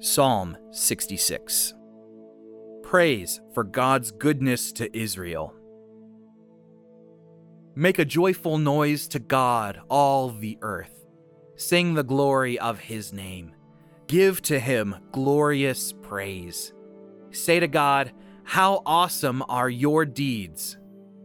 Psalm 66 Praise for God's goodness to Israel. Make a joyful noise to God, all the earth. Sing the glory of his name. Give to him glorious praise. Say to God, How awesome are your deeds!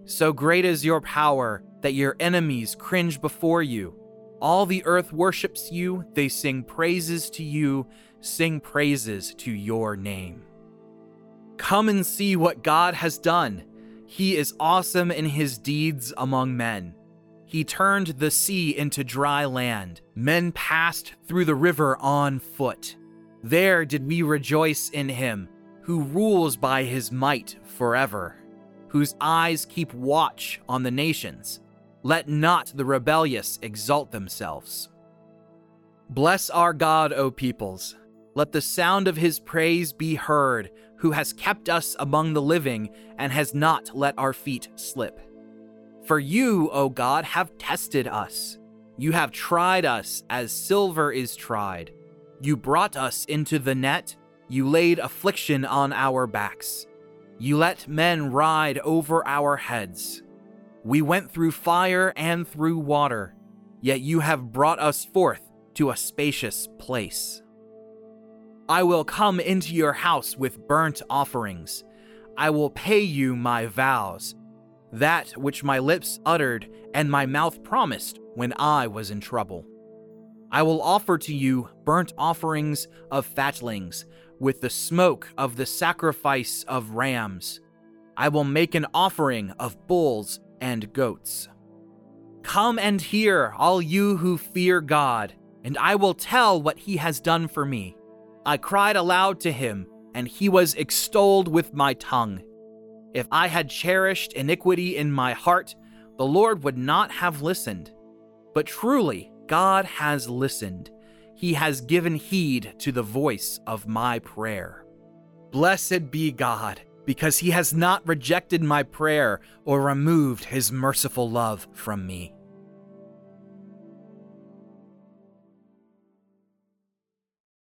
So great is your power that your enemies cringe before you. All the earth worships you, they sing praises to you, sing praises to your name. Come and see what God has done. He is awesome in his deeds among men. He turned the sea into dry land. Men passed through the river on foot. There did we rejoice in him, who rules by his might forever, whose eyes keep watch on the nations let not the rebellious exalt themselves. Bless our God, O peoples. Let the sound of his praise be heard, who has kept us among the living and has not let our feet slip. For you, O God, have tested us. You have tried us as silver is tried. You brought us into the net. You laid affliction on our backs. You let men ride over our heads. We went through fire and through water, yet you have brought us forth to a spacious place. I will come into your house with burnt offerings. I will pay you my vows, that which my lips uttered and my mouth promised when I was in trouble. I will offer to you burnt offerings of fatlings with the smoke of the sacrifice of rams. I will make an offering of bulls and goats. Come and hear, all you who fear God, and I will tell what he has done for me. I cried aloud to him, and he was extolled with my tongue. If I had cherished iniquity in my heart, the Lord would not have listened. But truly, God has listened. He has given heed to the voice of my prayer. Blessed be God because he has not rejected my prayer or removed his merciful love from me.